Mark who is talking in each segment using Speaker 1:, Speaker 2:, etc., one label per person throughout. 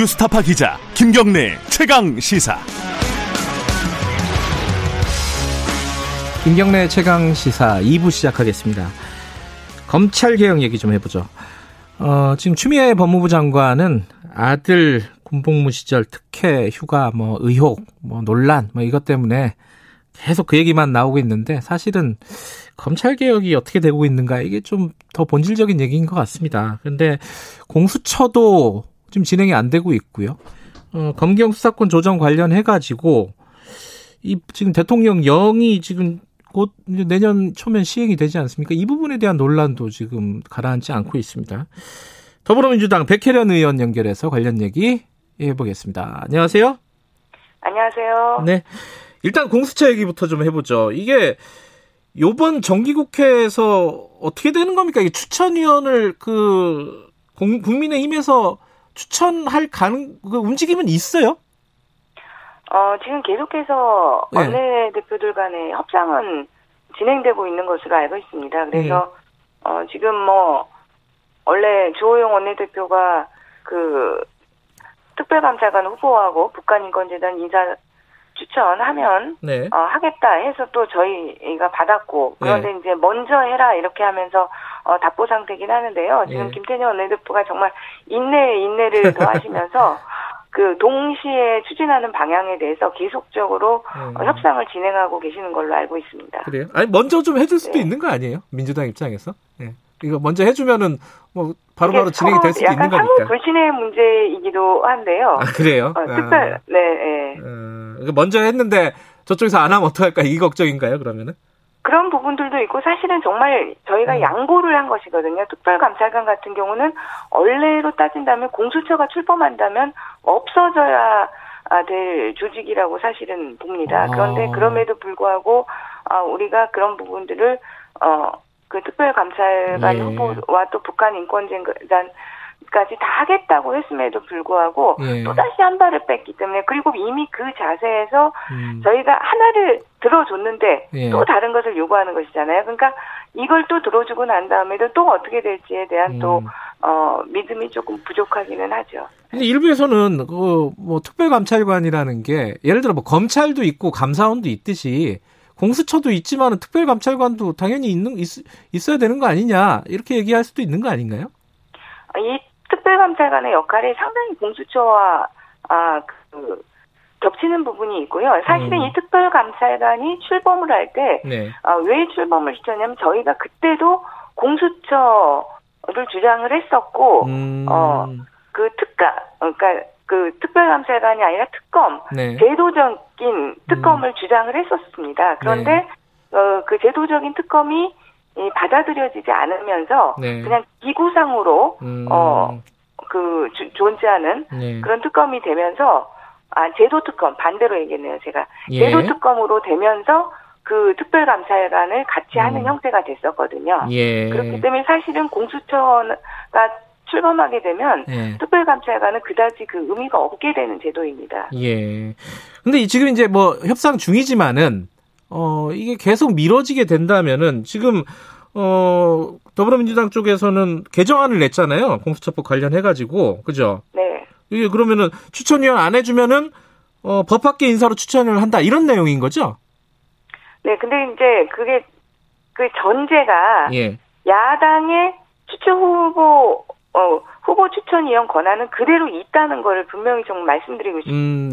Speaker 1: 뉴스타파 기자 김경래 최강 시사.
Speaker 2: 김경래 최강 시사 2부 시작하겠습니다. 검찰 개혁 얘기 좀 해보죠. 어, 지금 추미애 법무부 장관은 아들 군복무 시절 특혜, 휴가, 뭐 의혹, 뭐 논란, 뭐 이것 때문에 계속 그 얘기만 나오고 있는데 사실은 검찰 개혁이 어떻게 되고 있는가 이게 좀 더 본질적인 얘기인 것 같습니다. 그런데 공수처도 지금 진행이 안 되고 있고요. 어, 검경 수사권 조정 관련해 가지고 이 지금 대통령 영이 지금 곧 내년 초면 시행이 되지 않습니까? 이 부분에 대한 논란도 지금 가라앉지 않고 있습니다. 더불어민주당 백혜련 의원 연결해서 관련 얘기 해보겠습니다. 안녕하세요.
Speaker 3: 안녕하세요.
Speaker 2: 네. 일단 공수처 얘기부터 좀 해보죠. 이게 요번 정기국회에서 어떻게 되는 겁니까? 이게 추천위원을 그 공, 국민의힘에서 추천할 가능 그 움직임은 있어요?
Speaker 3: 어, 지금 계속해서
Speaker 2: 네.
Speaker 3: 원내 대표들 간의 협상은 진행되고 있는 것으로 알고 있습니다. 그래서 어, 지금 뭐 원래 주호영 원내대표가 그 특별감찰관 후보하고 북한인권재단 인사 추천하면
Speaker 2: 네.
Speaker 3: 어, 하겠다 해서 또 저희가 받았고 그런데 이제 먼저 해라 이렇게 하면서 어, 답보 상태긴 하는데요. 지금
Speaker 2: 예.
Speaker 3: 김태년 원내대표가 정말 인내에 인내를 더하시면서 그 동시에 추진하는 방향에 대해서 계속적으로
Speaker 2: 음.
Speaker 3: 어, 협상을 진행하고 계시는 걸로 알고 있습니다.
Speaker 2: 그래요? 아니 먼저 좀 해줄 수도
Speaker 3: 네.
Speaker 2: 있는 거 아니에요? 민주당 입장에서? 예. 이거 먼저 해주면은 뭐 바로바로
Speaker 3: 이게
Speaker 2: 진행이 될 수도 있는
Speaker 3: 약간
Speaker 2: 거니까.
Speaker 3: 상호 불신의 문제이기도 한데요.
Speaker 2: 아 그래요?
Speaker 3: 어,
Speaker 2: 아.
Speaker 3: 특별 네, 네.
Speaker 2: 어, 먼저 했는데 저쪽에서 안 하면 어떡할까 이 걱정인가요? 그러면은?
Speaker 3: 그런 부분들도 있고 사실은 정말 저희가
Speaker 2: 음.
Speaker 3: 양보를 한 것이거든요. 특별감찰관 같은 경우는 원래로 따진다면 공수처가 출범한다면 없어져야 아, 될 조직이라고 사실은 봅니다.
Speaker 2: 아.
Speaker 3: 그런데 그럼에도 불구하고 아, 우리가 그런 부분들을 어, 그 특별감찰관
Speaker 2: 예.
Speaker 3: 후보와 또 북한 인권재단 까지 다 하겠다고 했음에도 불구하고
Speaker 2: 예.
Speaker 3: 또 다시 한 발을 뺐기 때문에 그리고 이미 그 자세에서
Speaker 2: 음.
Speaker 3: 저희가 하나를 들어줬는데
Speaker 2: 예.
Speaker 3: 또 다른 것을 요구하는 것이잖아요. 그러니까 이걸 또 들어주고 난 다음에도 또 어떻게 될지에 대한
Speaker 2: 음.
Speaker 3: 또 어, 믿음이 조금 부족하기는 하죠.
Speaker 2: 근데 일부에서는 그 뭐 특별감찰관이라는 게 예를 들어 뭐 검찰도 있고 감사원도 있듯이 공수처도 있지만은 특별감찰관도 당연히 있는 있, 있어야 되는 거 아니냐 이렇게 얘기할 수도 있는 거 아닌가요?
Speaker 3: 이 특별감찰관의 역할이 상당히 공수처와 아, 그, 겹치는 부분이 있고요. 사실은
Speaker 2: 음.
Speaker 3: 이 특별감찰관이 출범을 할 때,
Speaker 2: 네.
Speaker 3: 아, 왜 출범을 시켰냐면 저희가 그때도 공수처를 주장을 했었고,
Speaker 2: 음.
Speaker 3: 어, 그 특가, 그러니까 그 특별감찰관이 아니라 특검,
Speaker 2: 네.
Speaker 3: 제도적인 특검을 주장을 했었습니다. 그런데
Speaker 2: 네.
Speaker 3: 어, 그 제도적인 특검이 이, 받아들여지지 않으면서
Speaker 2: 네.
Speaker 3: 그냥 기구상으로
Speaker 2: 음.
Speaker 3: 어, 그 주- 존재하는
Speaker 2: 네.
Speaker 3: 그런 특검이 되면서 아 제도 특검 반대로 얘기했네요 제가
Speaker 2: 예.
Speaker 3: 제도 특검으로 되면서 그 특별감찰관을 같이 하는
Speaker 2: 음.
Speaker 3: 형태가 됐었거든요.
Speaker 2: 예.
Speaker 3: 그렇기 때문에 사실은 공수처가 출범하게 되면
Speaker 2: 예.
Speaker 3: 특별감찰관은 그다지 그 의미가 없게 되는 제도입니다.
Speaker 2: 예. 근데 이- 지금 이제 뭐 협상 중이지만은 어 이게 계속 미뤄지게 된다면은 지금 어 더불어민주당 쪽에서는 개정안을 냈잖아요. 공수처법 관련해 가지고. 그죠?
Speaker 3: 네.
Speaker 2: 이게 그러면은 추천위원 안 해주면은 어, 법 밖의 인사로 추천을 한다 이런 내용인 거죠?
Speaker 3: 네, 근데 이제 그게 그 전제가
Speaker 2: 예.
Speaker 3: 야당의 추천 후보 어, 후보 추천위원 권한은 그대로 있다는 거를 분명히 좀 말씀드리고 싶어요.
Speaker 2: 음.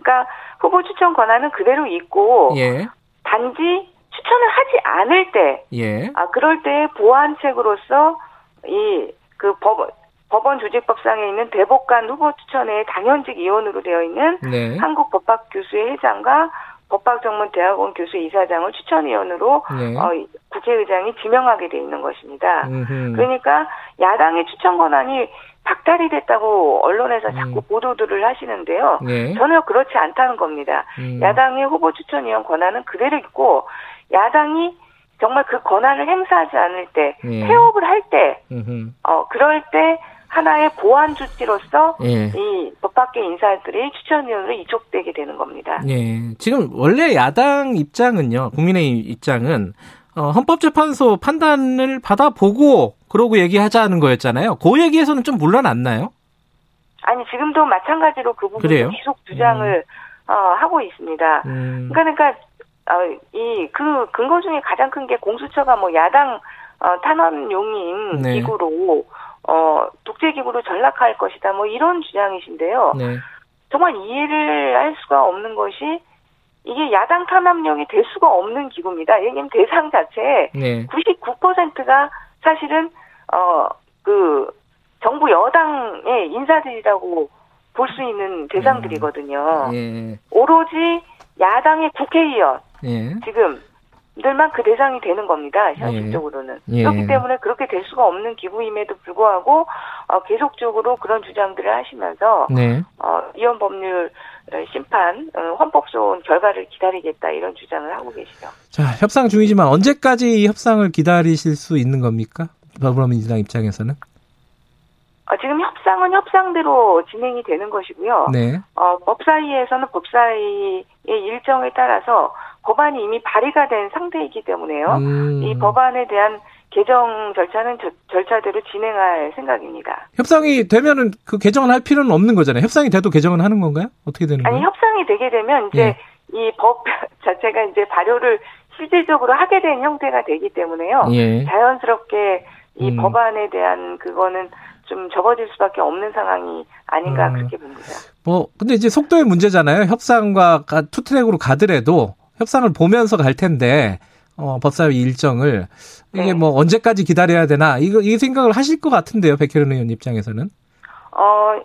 Speaker 3: 그러니까 후보 추천 권한은 그대로 있고
Speaker 2: 예.
Speaker 3: 단지 추천을 하지 않을 때,
Speaker 2: 예.
Speaker 3: 아 그럴 때 보완책으로서 이 그 법, 법원 조직법상에 있는 대법관 후보 추천의 당연직 위원으로 되어 있는
Speaker 2: 네.
Speaker 3: 한국법학교수회 회장과 법학전문대학원 교수 이사장을 추천위원으로
Speaker 2: 네.
Speaker 3: 어, 국회의장이 지명하게 돼 있는 것입니다.
Speaker 2: 음흠.
Speaker 3: 그러니까 야당의 추천 권한이 박탈이 됐다고 언론에서 자꾸
Speaker 2: 음.
Speaker 3: 보도들을 하시는데요.
Speaker 2: 네.
Speaker 3: 전혀 그렇지 않다는 겁니다.
Speaker 2: 음.
Speaker 3: 야당의 후보 추천위원 권한은 그대로 있고 야당이 정말 그 권한을 행사하지 않을 때
Speaker 2: 예.
Speaker 3: 폐업을 할 때
Speaker 2: 음흠.
Speaker 3: 어, 그럴 때 하나의 보완 조치로서
Speaker 2: 예.
Speaker 3: 이 법 밖의 인사들이 추천위원으로 이촉되게 되는 겁니다.
Speaker 2: 예. 지금 원래 야당 입장은요, 국민의힘 입장은 어, 헌법재판소 판단을 받아보고 그러고 얘기하자는 거였잖아요. 그 얘기에서는 좀 물러났나요?
Speaker 3: 아니 지금도 마찬가지로 그 부분? 계속 주장을 어, 하고 있습니다.
Speaker 2: 음.
Speaker 3: 그러니까 어, 이그 근거 중에 가장 큰 게 공수처가 뭐 야당 어, 탄원용인
Speaker 2: 네.
Speaker 3: 기구로 어 독재 기구로 전락할 것이다. 뭐 이런 주장이신데요.
Speaker 2: 네.
Speaker 3: 정말 이해를 할 수가 없는 것이 이게 야당 탄압령이 될 수가 없는 기구입니다. 왜냐하면 대상 자체에
Speaker 2: 네.
Speaker 3: 99%가 사실은 어 그 정부 여당의 인사들이라고 볼 수 있는 대상들이거든요.
Speaker 2: 예.
Speaker 3: 오로지 야당의 국회의원
Speaker 2: 예.
Speaker 3: 지금 들만 그 대상이 되는 겁니다. 현실적으로는
Speaker 2: 예.
Speaker 3: 그렇기 때문에 그렇게 될 수가 없는 기구임에도 불구하고 어, 계속적으로 그런 주장들을 하시면서
Speaker 2: 네.
Speaker 3: 어, 이혼 법률 어, 심판 어, 헌법소원 결과를 기다리겠다 이런 주장을 하고 계시죠.
Speaker 2: 자, 협상 중이지만 언제까지 이 협상을 기다리실 수 있는 겁니까? 더불어민주당 입장에서는?
Speaker 3: 어, 지금 협상은 협상대로 진행이 되는 것이고요.
Speaker 2: 네.
Speaker 3: 어, 법사위에서는 법사위의 일정에 따라서 법안이 이미 발의가 된 상태이기 때문에요.
Speaker 2: 음.
Speaker 3: 이 법안에 대한 개정 절차는 저- 절차대로 진행할 생각입니다.
Speaker 2: 협상이 되면은 그 개정을 할 필요는 없는 거잖아요. 협상이 돼도 개정은 하는 건가요? 어떻게 되는
Speaker 3: 아니
Speaker 2: 거예요?
Speaker 3: 협상이 되게 되면 이제
Speaker 2: 예.
Speaker 3: 이법 자체가 이제 발효를 실질적으로 하게 된 형태가 되기 때문에요.
Speaker 2: 예.
Speaker 3: 자연스럽게 이
Speaker 2: 음.
Speaker 3: 법안에 대한 그거는 좀 접어질 수밖에 없는 상황이 아닌가
Speaker 2: 음.
Speaker 3: 그렇게 봅니다.
Speaker 2: 뭐 근데 이제 속도의 문제잖아요. 협상과 가- 투트랙으로 가더라도 협상을 보면서 갈 텐데 어, 법사위 일정을 이게
Speaker 3: 네.
Speaker 2: 뭐 언제까지 기다려야 되나 이거 이 생각을 하실 것 같은데요. 백혜련 의원 입장에서는.
Speaker 3: 어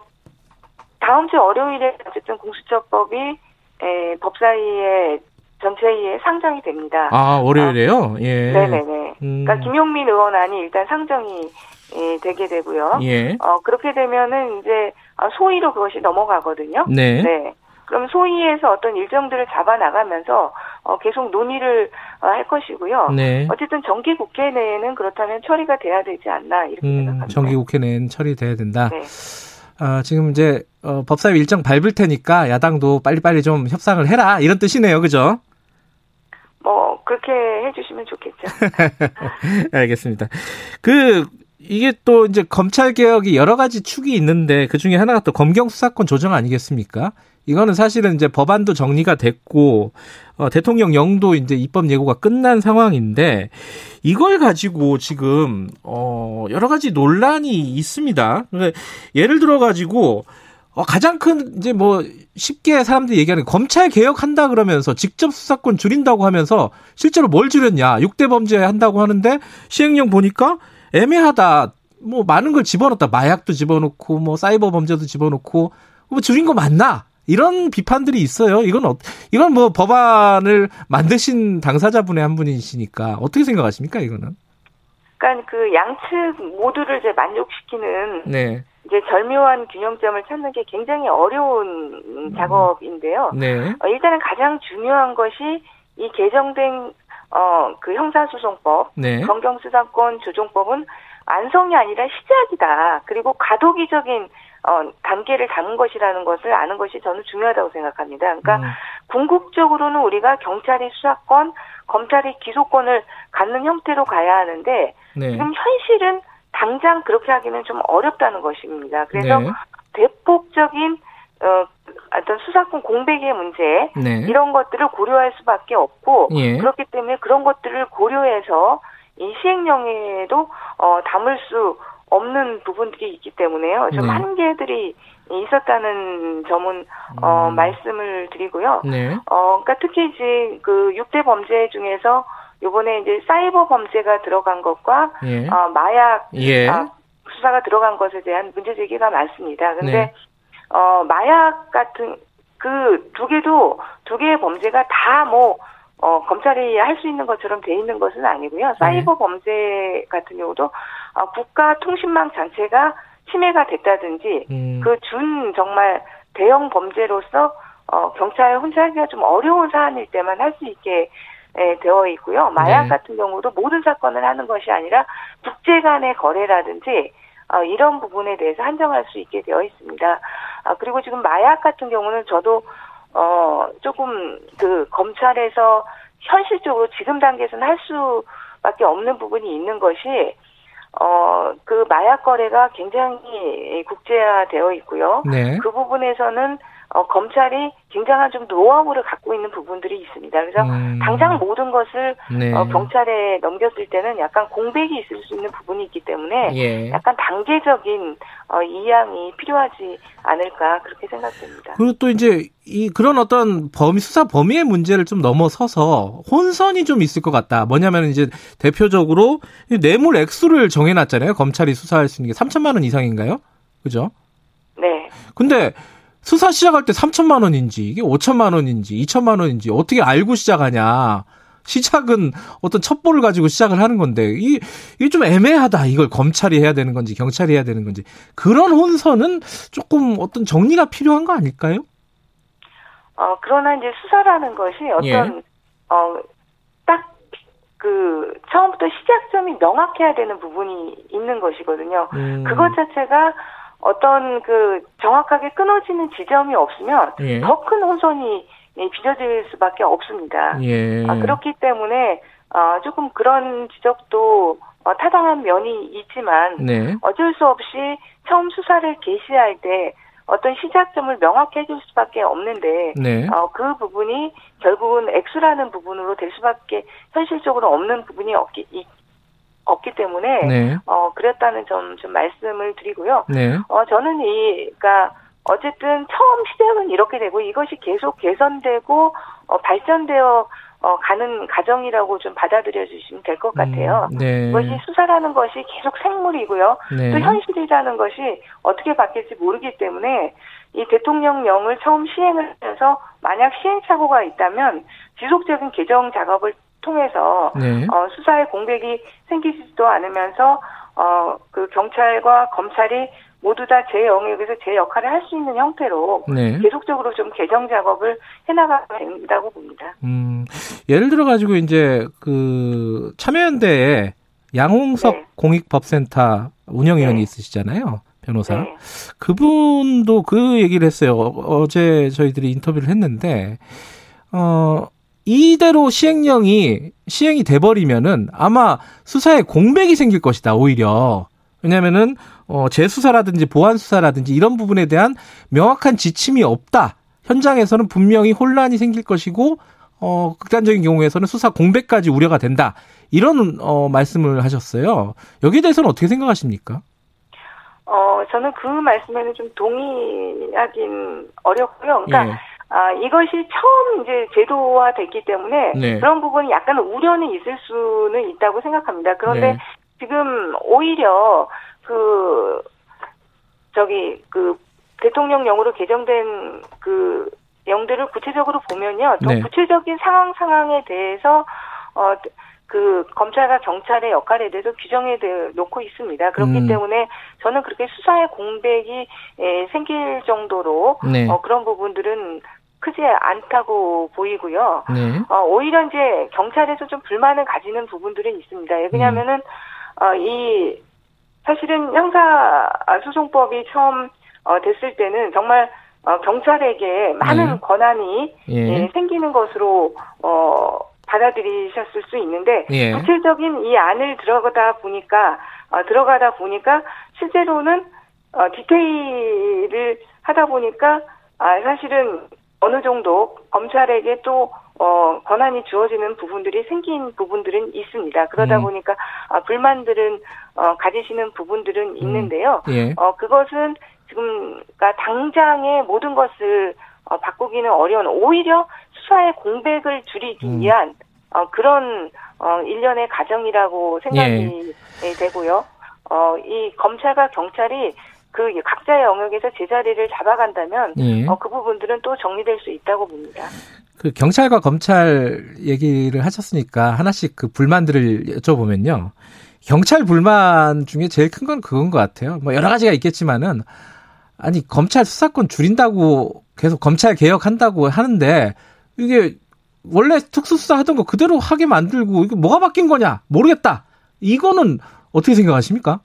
Speaker 3: 다음 주 월요일에 어쨌든 공수처법이 에, 법사위에 전체회의에 상정이 됩니다.
Speaker 2: 아 월요일에요. 예.
Speaker 3: 네네네.
Speaker 2: 음.
Speaker 3: 그러니까 김용민 의원안이 일단 상정이 예, 되게 되고요.
Speaker 2: 예.
Speaker 3: 어 그렇게 되면은 이제 아, 소위로 그것이 넘어가거든요.
Speaker 2: 네.
Speaker 3: 네. 그럼 소위에서 어떤 일정들을 잡아 나가면서 어, 계속 논의를 어, 할 것이고요.
Speaker 2: 네.
Speaker 3: 어쨌든 정기 국회 내에는 그렇다면 처리가 돼야 되지 않나 이렇게
Speaker 2: 음,
Speaker 3: 생각합니다.
Speaker 2: 정기 국회 내는 처리돼야 된다.
Speaker 3: 네.
Speaker 2: 아, 지금 이제 어, 법사위 일정 밟을 테니까 야당도 빨리빨리 좀 협상을 해라 이런 뜻이네요. 그죠?
Speaker 3: 뭐 그렇게 해주시면 좋겠죠.
Speaker 2: 알겠습니다. 그 이게 또 이제 검찰 개혁이 여러 가지 축이 있는데 그 중에 하나가 또 검경 수사권 조정 아니겠습니까? 이거는 사실은 이제 법안도 정리가 됐고 어, 대통령령도 이제 입법 예고가 끝난 상황인데 이걸 가지고 지금 어 여러 가지 논란이 있습니다. 예를 들어 가지고 어, 가장 큰 이제 뭐 쉽게 사람들이 얘기하는 검찰 개혁한다 그러면서 직접 수사권 줄인다고 하면서 실제로 뭘 줄였냐? 6대 범죄 한다고 하는데 시행령 보니까 애매하다. 뭐 많은 걸 집어넣었다. 마약도 집어넣고 뭐 사이버 범죄도 집어넣고 뭐 줄인 거 맞나? 이런 비판들이 있어요. 이건 어, 이건 뭐 법안을 만드신 당사자분의 한 분이시니까 어떻게 생각하십니까? 이거는?
Speaker 3: 그러니까 그 양측 모두를 이제 만족시키는
Speaker 2: 네.
Speaker 3: 이제 절묘한 균형점을 찾는 게 굉장히 어려운 작업인데요.
Speaker 2: 네.
Speaker 3: 어, 일단은 가장 중요한 것이 이 개정된 어 그 형사소송법,
Speaker 2: 네.
Speaker 3: 검경수사권 조정법은 완성이 아니라 시작이다. 그리고 과도기적인 어 단계를 담은 것이라는 것을 아는 것이 저는 중요하다고 생각합니다. 그러니까
Speaker 2: 음,
Speaker 3: 궁극적으로는 우리가 경찰이 수사권, 검찰이 기소권을 갖는 형태로 가야 하는데
Speaker 2: 네.
Speaker 3: 지금 현실은 당장 그렇게 하기는 좀 어렵다는 것입니다. 그래서
Speaker 2: 네.
Speaker 3: 대폭적인 어, 어떤 수사권 공백의 문제
Speaker 2: 네.
Speaker 3: 이런 것들을 고려할 수밖에 없고
Speaker 2: 예.
Speaker 3: 그렇기 때문에 그런 것들을 고려해서 이 시행령에도 어, 담을 수 없는 부분들이 있기 때문에요. 좀
Speaker 2: 네.
Speaker 3: 한계들이 있었다는 점은 어,
Speaker 2: 음.
Speaker 3: 말씀을 드리고요.
Speaker 2: 네.
Speaker 3: 어, 그러니까 특히 이제 그 6대 범죄 중에서 요번에 이제 사이버 범죄가 들어간 것과
Speaker 2: 예.
Speaker 3: 어, 마약
Speaker 2: 예.
Speaker 3: 아, 수사가 들어간 것에 대한 문제 제기가 많습니다. 근데
Speaker 2: 네.
Speaker 3: 어 마약 같은 그 두 개도 두 개의 범죄가 다뭐 어, 검찰이 할 수 있는 것처럼 돼 있는 것은 아니고요.
Speaker 2: 네.
Speaker 3: 사이버 범죄 같은 경우도 어, 국가 통신망 자체가 침해가 됐다든지
Speaker 2: 음.
Speaker 3: 그준 정말 대형 범죄로서 어, 경찰 혼자 하기가 좀 어려운 사안일 때만 할 수 있게 에, 되어 있고요. 마약
Speaker 2: 네.
Speaker 3: 같은 경우도 모든 사건을 하는 것이 아니라 국제 간의 거래라든지 어, 이런 부분에 대해서 한정할 수 있게 되어 있습니다. 아, 그리고 지금 마약 같은 경우는 저도 어, 조금 그 검찰에서 현실적으로 지금 단계에서는 할 수밖에 없는 부분이 있는 것이 어, 그 마약 거래가 굉장히 국제화되어 있고요.
Speaker 2: 네.
Speaker 3: 그 부분에서는 어, 검찰이 굉장한 좀 노하우를 갖고 있는 부분들이 있습니다. 그래서
Speaker 2: 음.
Speaker 3: 당장 모든 것을
Speaker 2: 네.
Speaker 3: 어, 경찰에 넘겼을 때는 약간 공백이 있을 수 있는 부분이 있기 때문에
Speaker 2: 예.
Speaker 3: 약간 단계적인 어, 이양이 필요하지 않을까 그렇게 생각됩니다.
Speaker 2: 그리고 또 이제 이 그런 어떤 범위 수사 범위의 문제를 좀 넘어서서 혼선이 좀 있을 것 같다. 뭐냐면 이제 대표적으로 이 뇌물 액수를 정해놨잖아요. 검찰이 수사할 수 있는 게 3천만 원 이상인가요? 그죠?
Speaker 3: 네.
Speaker 2: 근데 수사 시작할 때 3천만 원인지 이게 5천만 원인지 2천만 원인지 어떻게 알고 시작하냐? 시작은 어떤 첩보를 가지고 시작을 하는 건데 이 이게 좀 애매하다. 이걸 검찰이 해야 되는 건지 경찰이 해야 되는 건지 그런 혼선은 조금 어떤 정리가 필요한 거 아닐까요?
Speaker 3: 어, 그러나 이제 수사라는 것이 어떤,
Speaker 2: 예.
Speaker 3: 어, 딱, 그, 처음부터 시작점이 명확해야 되는 부분이 있는 것이거든요.
Speaker 2: 음.
Speaker 3: 그것 자체가 어떤 그 정확하게 끊어지는 지점이 없으면
Speaker 2: 예.
Speaker 3: 더큰 혼선이 예, 빚어질 수밖에 없습니다.
Speaker 2: 예.
Speaker 3: 아, 그렇기 때문에 어, 조금 그런 지적도 어, 타당한 면이 있지만
Speaker 2: 네.
Speaker 3: 어쩔 수 없이 처음 수사를 개시할 때 어떤 시작점을 명확히 해줄 수밖에 없는데
Speaker 2: 네.
Speaker 3: 어, 그 부분이 결국은 액수라는 부분으로 될 수밖에 현실적으로 없는 부분이 없기, 이- 없기 때문에
Speaker 2: 네.
Speaker 3: 어, 그랬다는 점 좀 말씀을 드리고요.
Speaker 2: 네.
Speaker 3: 어, 저는 이, 그니까, 어쨌든 처음 시작은 이렇게 되고 이것이 계속 개선되고, 어, 발전되어, 어, 가는 과정이라고 좀 받아들여 주시면 될 것 같아요.
Speaker 2: 음, 네.
Speaker 3: 이것이 수사라는 것이 계속 생물이고요.
Speaker 2: 네.
Speaker 3: 또 현실이라는 것이 어떻게 바뀔지 모르기 때문에 이 대통령령을 처음 시행을 해서 만약 시행착오가 있다면 지속적인 개정 작업을 통해서
Speaker 2: 네.
Speaker 3: 어, 수사에 공백이 생기지도 않으면서 어, 그 경찰과 검찰이 모두 다 제 영역에서 제 역할을 할 수 있는 형태로
Speaker 2: 네.
Speaker 3: 계속적으로 좀 개정 작업을 해나가야 된다고 봅니다.
Speaker 2: 음, 예를 들어 가지고 이제 그 참여연대에 양홍석
Speaker 3: 네.
Speaker 2: 공익법센터 운영위원이
Speaker 3: 네.
Speaker 2: 있으시잖아요. 변호사.
Speaker 3: 네.
Speaker 2: 그분도 그 얘기를 했어요. 어- 어제 저희들이 인터뷰를 했는데, 어, 이대로 시행령이 시행이 돼버리면은 아마 수사에 공백이 생길 것이다, 오히려. 왜냐면은, 어, 재수사라든지 보안수사라든지 이런 부분에 대한 명확한 지침이 없다. 현장에서는 분명히 혼란이 생길 것이고, 어, 극단적인 경우에서는 수사 공백까지 우려가 된다. 이런, 어, 말씀을 하셨어요. 여기에 대해서는 어떻게 생각하십니까?
Speaker 3: 어, 저는 그 말씀에는 좀 동의하긴 어렵고요. 그러니까
Speaker 2: 예.
Speaker 3: 아, 이것이 처음 이제 제도화 됐기 때문에
Speaker 2: 네.
Speaker 3: 그런 부분이 약간 우려는 있을 수는 있다고 생각합니다. 그런데
Speaker 2: 네.
Speaker 3: 지금 오히려 그 저기 그 대통령령으로 개정된 그 영들을 구체적으로 보면요. 또
Speaker 2: 네.
Speaker 3: 구체적인 상황 상황에 대해서 어 그 검찰과 경찰의 역할에 대해서 규정해 대- 놓고 있습니다. 그렇기
Speaker 2: 음.
Speaker 3: 때문에 저는 그렇게 수사의 공백이 에, 생길 정도로
Speaker 2: 네.
Speaker 3: 어, 그런 부분들은 크지 않다고 보이고요.
Speaker 2: 네.
Speaker 3: 어, 오히려 이제 경찰에서 좀 불만을 가지는 부분들은 있습니다. 왜냐하면은 어, 이 사실은 형사 소송법이 처음 어, 됐을 때는 정말 어, 경찰에게 많은
Speaker 2: 네.
Speaker 3: 권한이
Speaker 2: 예.
Speaker 3: 예, 생기는 것으로 어, 받아들이셨을 수 있는데
Speaker 2: 예.
Speaker 3: 구체적인 이 안을 들어가다 보니까 어, 들어가다 보니까 실제로는 어, 디테일을 하다 보니까 아, 사실은 어느 정도 검찰에게 또 어, 권한이 주어지는 부분들이 생긴 부분들은 있습니다. 그러다
Speaker 2: 음.
Speaker 3: 보니까 아, 불만들은 어, 가지시는 부분들은 있는데요.
Speaker 2: 예.
Speaker 3: 어, 그것은 지금, 그니까 당장의 모든 것을 어, 바꾸기는 어려운, 오히려 수사의 공백을 줄이기
Speaker 2: 음.
Speaker 3: 위한 어, 그런 어, 일련의 과정이라고 생각이 예, 되고요. 어, 이 검찰과 경찰이 그 각자의 영역에서 제자리를 잡아간다면
Speaker 2: 예.
Speaker 3: 어, 그 부분들은 또 정리될 수 있다고 봅니다.
Speaker 2: 그 경찰과 검찰 얘기를 하셨으니까 하나씩 그 불만들을 여쭤보면요. 경찰 불만 중에 제일 큰 건 그건 것 같아요. 뭐 여러 가지가 있겠지만은 아니 검찰 수사권 줄인다고 계속 검찰 개혁한다고 하는데 이게 원래 특수수사 하던 거 그대로 하게 만들고 이게 뭐가 바뀐 거냐 모르겠다. 이거는 어떻게 생각하십니까?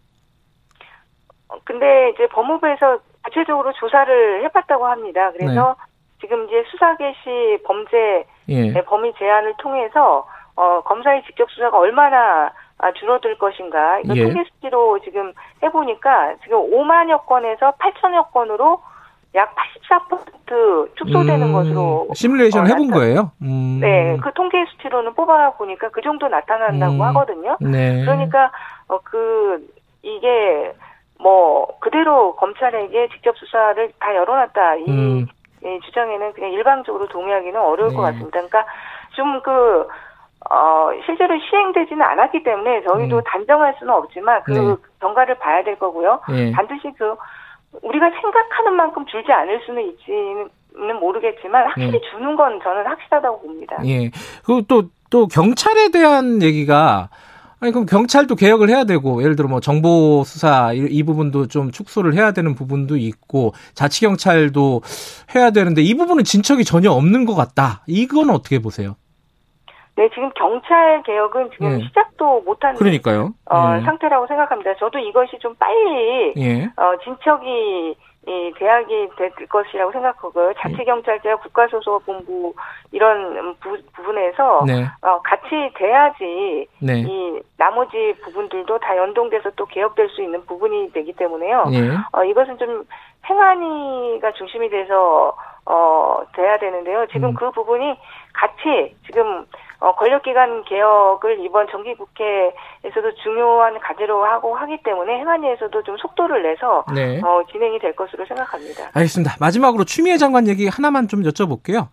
Speaker 3: 어, 근데 이제 법무부에서 구체적으로 조사를 해봤다고 합니다. 그래서
Speaker 2: 네.
Speaker 3: 지금 이제 수사 개시 범죄
Speaker 2: 예.
Speaker 3: 네, 범위 제한을 통해서 어, 검사의 직접 수사가 얼마나 아, 줄어들 것인가 이거
Speaker 2: 예.
Speaker 3: 통계 수치로 지금 해보니까 지금 5만여 건에서 8천여 건으로 약 84% 축소되는
Speaker 2: 음,
Speaker 3: 것으로
Speaker 2: 시뮬레이션
Speaker 3: 어,
Speaker 2: 해본 거예요? 음.
Speaker 3: 네, 그 통계 수치로는 뽑아 보니까 그 정도 나타난다고
Speaker 2: 음.
Speaker 3: 하거든요.
Speaker 2: 네.
Speaker 3: 그러니까 어 그 이게 뭐 그대로 검찰에게 직접 수사를 다 열어놨다 이,
Speaker 2: 음.
Speaker 3: 이 주장에는 그냥 일방적으로 동의하기는 어려울
Speaker 2: 네.
Speaker 3: 것 같습니다. 그러니까 좀그 어, 실제로 시행되지는 않았기 때문에 저희도
Speaker 2: 음.
Speaker 3: 단정할 수는 없지만 그
Speaker 2: 네.
Speaker 3: 경과를 봐야 될 거고요.
Speaker 2: 예.
Speaker 3: 반드시 그 우리가 생각하는 만큼 줄지 않을 수는 있지는 모르겠지만 확실히 주는 건 저는 확실하다고 봅니다.
Speaker 2: 예. 그리고 또, 또 경찰에 대한 얘기가 아니 그럼 경찰도 개혁을 해야 되고 예를 들어 뭐 정보 수사 이, 이 부분도 좀 축소를 해야 되는 부분도 있고 자치 경찰도 해야 되는데 이 부분은 진척이 전혀 없는 것 같다. 이건 어떻게 보세요?
Speaker 3: 네, 지금 경찰 개혁은 지금
Speaker 2: 예.
Speaker 3: 시작도 못한
Speaker 2: 그러니까요.
Speaker 3: 어,
Speaker 2: 예.
Speaker 3: 상태라고 생각합니다. 저도 이것이 좀 빨리
Speaker 2: 예.
Speaker 3: 어, 진척이 이 대학이 될 것이라고 생각하고요. 자치경찰제와 국가소속본부 이런 부, 부분에서
Speaker 2: 네.
Speaker 3: 어, 같이 돼야지
Speaker 2: 네.
Speaker 3: 이 나머지 부분들도 다 연동돼서 또 개혁될 수 있는 부분이 되기 때문에요.
Speaker 2: 예.
Speaker 3: 어, 이것은 좀 행안위가 중심이 돼서 어, 돼야 되는데요. 지금
Speaker 2: 음.
Speaker 3: 그 부분이 같이 지금 어, 권력기관 개혁을 이번 정기국회에서도 중요한 과제로 하고 하기 때문에 행안위에서도 좀 속도를 내서
Speaker 2: 네.
Speaker 3: 어, 진행이 될 것으로 생각합니다.
Speaker 2: 알겠습니다. 마지막으로 추미애 장관 얘기 하나만 좀 여쭤볼게요.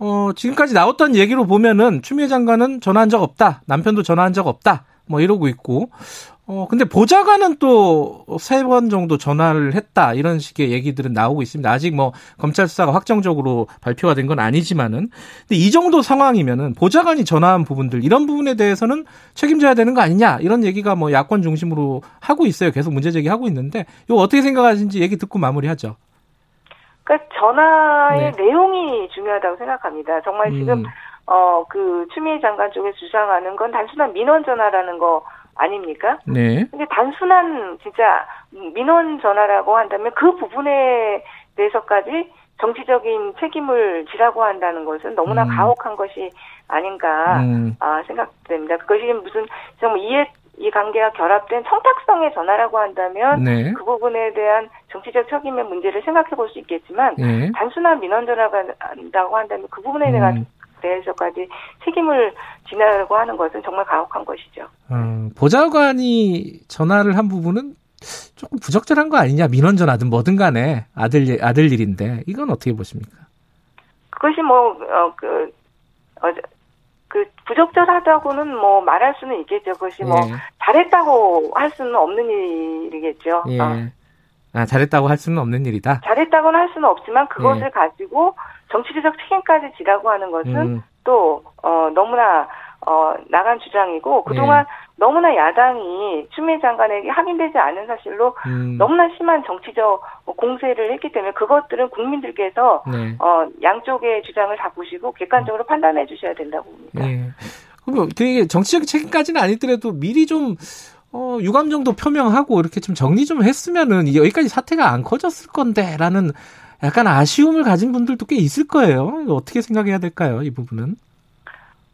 Speaker 2: 어, 지금까지 나왔던 얘기로 보면은 추미애 장관은 전화한 적 없다. 남편도 전화한 적 없다. 뭐 이러고 있고. 어, 근데 보좌관은 또 세 번 정도 전화를 했다. 이런 식의 얘기들은 나오고 있습니다. 아직 뭐 검찰 수사가 확정적으로 발표가 된 건 아니지만은. 근데 이 정도 상황이면은 보좌관이 전화한 부분들 이런 부분에 대해서는 책임져야 되는 거 아니냐. 이런 얘기가 뭐 야권 중심으로 하고 있어요. 계속 문제 제기하고 있는데 이거 어떻게 생각하시는지 얘기 듣고 마무리하죠.
Speaker 3: 그러니까 전화의
Speaker 2: 네.
Speaker 3: 내용이 중요하다고 생각합니다. 정말 지금
Speaker 2: 음.
Speaker 3: 어, 그 추미애 장관 쪽에 주장하는 건 단순한 민원 전화라는 거 아닙니까?
Speaker 2: 네.
Speaker 3: 근데 단순한 진짜 민원 전화라고 한다면 그 부분에 대해서까지 정치적인 책임을 지라고 한다는 것은 너무나
Speaker 2: 음.
Speaker 3: 가혹한 것이 아닌가
Speaker 2: 음.
Speaker 3: 아, 생각됩니다. 그것이 무슨 좀 이해 이 관계가 결합된 청탁성의 전화라고 한다면
Speaker 2: 네.
Speaker 3: 그 부분에 대한 정치적 책임의 문제를 생각해 볼 수 있겠지만
Speaker 2: 네.
Speaker 3: 단순한 민원 전화가 한다고 한다면 그 부분에 대한
Speaker 2: 음.
Speaker 3: 대해서까지 책임을 지나고 하는 것은 정말 가혹한 것이죠.
Speaker 2: 어, 보좌관이 전화를 한 부분은 조금 부적절한 거 아니냐 민원 전화든 뭐든 간에 아들 일- 아들 일인데 이건 어떻게 보십니까?
Speaker 3: 그것이 뭐, 어, 그, 어, 그, 부적절하다고는 뭐 말할 수는 있겠죠. 그것이 뭐, 잘했다고 할 수는 없는 일이겠죠.
Speaker 2: 예.
Speaker 3: 어,
Speaker 2: 아 잘했다고 할 수는 없는 일이다.
Speaker 3: 잘했다고는 할 수는 없지만 그것을
Speaker 2: 예.
Speaker 3: 가지고 정치적 책임까지 지라고 하는 것은
Speaker 2: 음,
Speaker 3: 또, 어, 너무나, 어, 나간 주장이고, 그동안
Speaker 2: 예.
Speaker 3: 너무나 야당이 추미애 장관에게 확인되지 않은 사실로
Speaker 2: 음,
Speaker 3: 너무나 심한 정치적 공세를 했기 때문에 그것들은 국민들께서
Speaker 2: 네.
Speaker 3: 어, 양쪽의 주장을 다 보시고 객관적으로 판단해 주셔야 된다고 봅니다.
Speaker 2: 예. 그럼 되게 정치적 책임까지는 아니더라도 미리 좀 어, 유감 정도 표명하고 이렇게 좀 정리 좀 했으면은 이- 여기까지 사태가 안 커졌을 건데라는 약간 아쉬움을 가진 분들도 꽤 있을 거예요. 어떻게 생각해야 될까요? 이 부분은.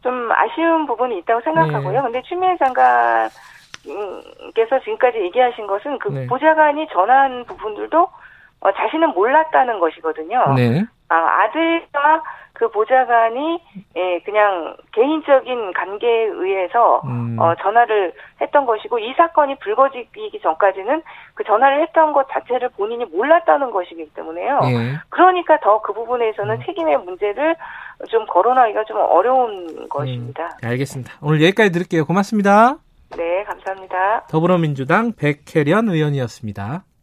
Speaker 3: 좀 아쉬운 부분이 있다고 생각하고요.
Speaker 2: 네.
Speaker 3: 근데 추미애 장관께서 지금까지 얘기하신 것은 그
Speaker 2: 네.
Speaker 3: 보좌관이 전한 부분들도 어, 자신은 몰랐다는 것이거든요.
Speaker 2: 네.
Speaker 3: 아, 아들과 그 보좌관이 예, 그냥 개인적인 관계에 의해서
Speaker 2: 음.
Speaker 3: 어, 전화를 했던 것이고 이 사건이 불거지기 전까지는 그 전화를 했던 것 자체를 본인이 몰랐다는 것이기 때문에요.
Speaker 2: 예.
Speaker 3: 그러니까 더 그 부분에서는 책임의 문제를 좀 거론하기가 좀 어려운 것입니다.
Speaker 2: 알겠습니다. 오늘 여기까지 드릴게요. 고맙습니다.
Speaker 3: 네, 감사합니다.
Speaker 2: 더불어민주당 백혜련 의원이었습니다.